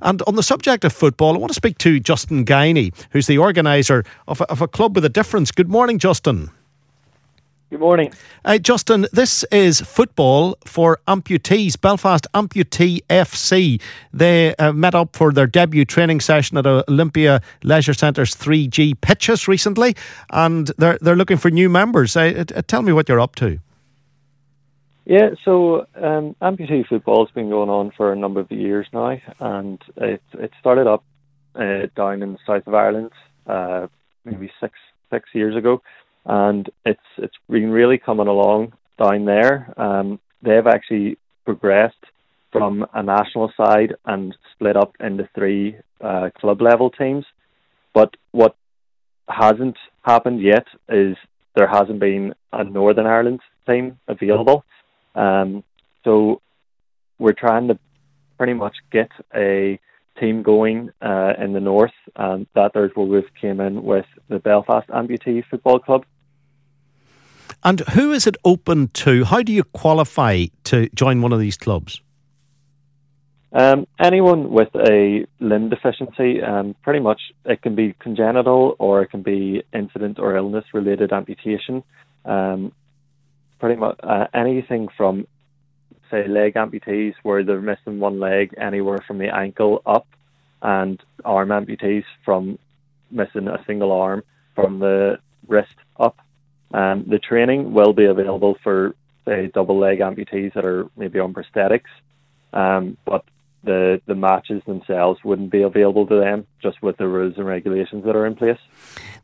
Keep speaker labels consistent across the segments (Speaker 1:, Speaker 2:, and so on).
Speaker 1: And on the subject of football, I want to speak to Justin Guiney, who's the organiser of a, of a club with a difference. Good morning, Justin.
Speaker 2: Good morning.
Speaker 1: Uh, Justin, this is football for amputees. Belfast Amputee FC. They uh, met up for their debut training session at Olympia Leisure Centre's 3G pitches recently, and they're, they're looking for new members. Uh, uh, tell me what you're up to.
Speaker 2: Yeah, so um, amputee football has been going on for a number of years now, and it it started up uh, down in the south of Ireland uh, maybe six six years ago, and it's it's been really coming along down there. Um, they've actually progressed from a national side and split up into three uh, club level teams, but what hasn't happened yet is there hasn't been a Northern Ireland team available. Um, so we're trying to pretty much get a team going uh, in the north, and that there's where we've came in with the Belfast Amputee Football Club.
Speaker 1: And who is it open to? How do you qualify to join one of these clubs?
Speaker 2: Um, anyone with a limb deficiency, um, pretty much it can be congenital or it can be incident or illness related amputation. Um, pretty much uh, anything from say leg amputees where they're missing one leg anywhere from the ankle up and arm amputees from missing a single arm from the wrist up. Um, the training will be available for say double leg amputees that are maybe on prosthetics, um, but the the matches themselves wouldn't be available to them just with the rules and regulations that are in place.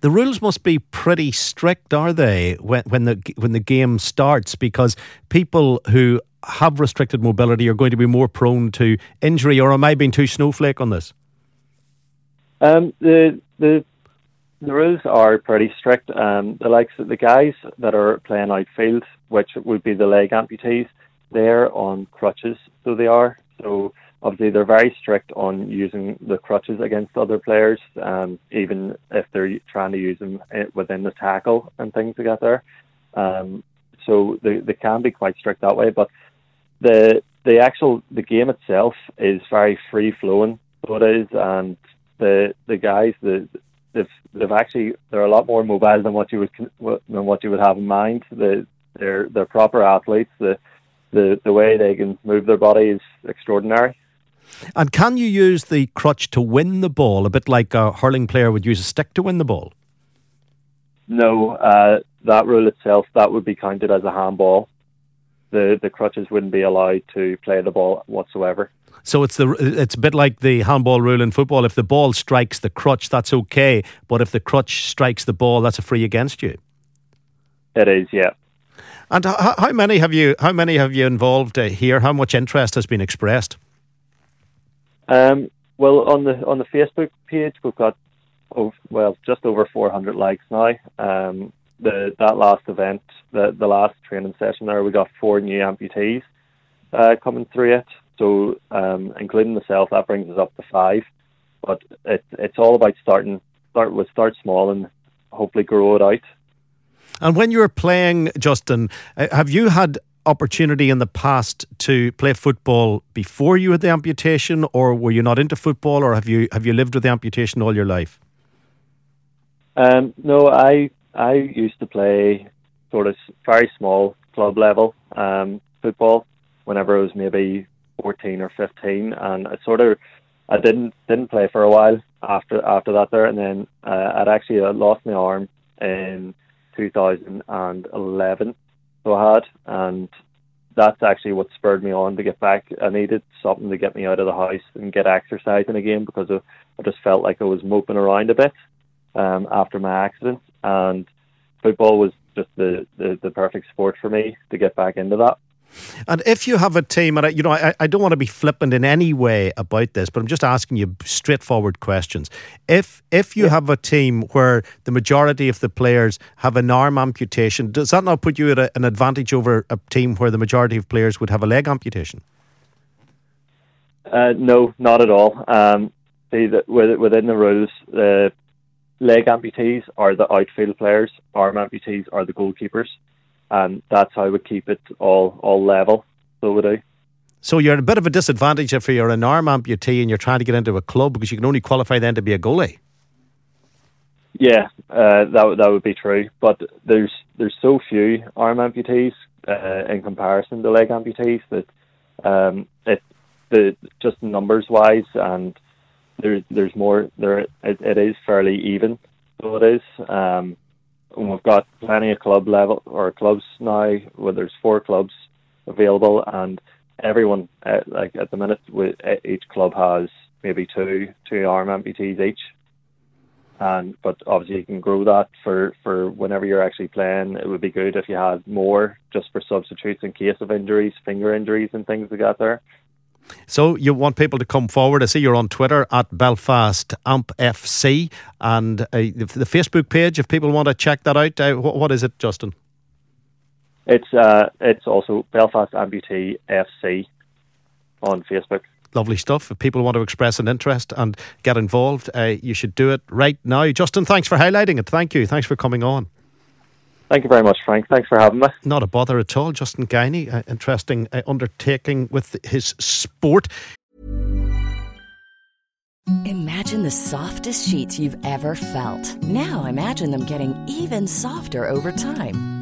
Speaker 1: The rules must be pretty strict, are they, when when the when the game starts? Because people who have restricted mobility are going to be more prone to injury. Or am I being too snowflake on this?
Speaker 2: Um, the the the rules are pretty strict. Um, the likes of the guys that are playing outfield, which would be the leg amputees, they're on crutches, so they are. So obviously they're very strict on using the crutches against other players, um, even if they're trying to use them eh, within the tackle and things like that. There, um, so they they can be quite strict that way. But the the actual the game itself is very free flowing, so it is, and the the guys the they've they've actually they're a lot more mobile than what you would than what you would have in mind. The they're they're proper athletes. The the the way they can move their body is extraordinary.
Speaker 1: And can you use the crutch to win the ball, a bit like a hurling player would use a stick to win the ball?
Speaker 2: No, uh, that rule itself that would be counted as a handball. The the crutches wouldn't be allowed to play the ball whatsoever.
Speaker 1: So it's the it's a bit like the handball rule in football. If the ball strikes the crutch, that's okay. But if the crutch strikes the ball, that's a free against you.
Speaker 2: It is, yeah.
Speaker 1: And how, how many have you? How many have you involved uh, here? How much interest has been expressed?
Speaker 2: Um, well, on the on the Facebook page, we've got oh, well just over 400 likes now. Um, the that last event, the the last training session there, we got four new amputees uh, coming through it. So, um, including myself, that brings us up to five. But it, it's all about starting. Start with start small and hopefully grow it out.
Speaker 1: And when you were playing, Justin, uh, have you had opportunity in the past to play football before you had the amputation, or were you not into football, or have you have you lived with the amputation all your life?
Speaker 2: Um, no, I I used to play sort of very small club level um, football whenever I was maybe fourteen or fifteen, and I sort of I didn't didn't play for a while after after that there, and then uh, I'd actually uh, lost my arm in 2011 so I had, and that's actually what spurred me on to get back. I needed something to get me out of the house and get exercising again because I just felt like I was moping around a bit um, after my accident, and football was just the, the, the perfect sport for me to get back into that.
Speaker 1: And if you have a team, and I, you know, I, I don't want to be flippant in any way about this, but I'm just asking you straightforward questions. If if you yeah. have a team where the majority of the players have an arm amputation, does that not put you at a, an advantage over a team where the majority of players would have a leg amputation?
Speaker 2: Uh, no, not at all. Um, the, within the rules, the leg amputees are the outfield players, arm amputees are the goalkeepers and that's how we keep it all all level. So we do.
Speaker 1: So you're at a bit of a disadvantage if you're an arm amputee and you're trying to get into a club because you can only qualify then to be a goalie.
Speaker 2: Yeah, uh, that that would be true. But there's there's so few arm amputees uh, in comparison to leg amputees that um, it the just numbers wise and there's there's more there it, it is fairly even. So it is. Um, and we've got plenty of club level or clubs now where there's four clubs available, and everyone uh, like at the minute, with, each club has maybe two two arm amputees each. And but obviously you can grow that for for whenever you're actually playing. It would be good if you had more just for substitutes in case of injuries, finger injuries, and things like that there.
Speaker 1: So you want people to come forward. I see you're on Twitter at Belfast Amp FC and uh, the Facebook page. If people want to check that out, uh, what, what is it, Justin?
Speaker 2: It's uh, it's also Belfast Amputee FC on Facebook.
Speaker 1: Lovely stuff. If people want to express an interest and get involved, uh, you should do it right now. Justin, thanks for highlighting it. Thank you. Thanks for coming on.
Speaker 2: Thank you very much, Frank. Thanks for having me.
Speaker 1: Not a bother at all. Justin Guiney, uh, interesting uh, undertaking with his sport.
Speaker 3: Imagine the softest sheets you've ever felt. Now imagine them getting even softer over time.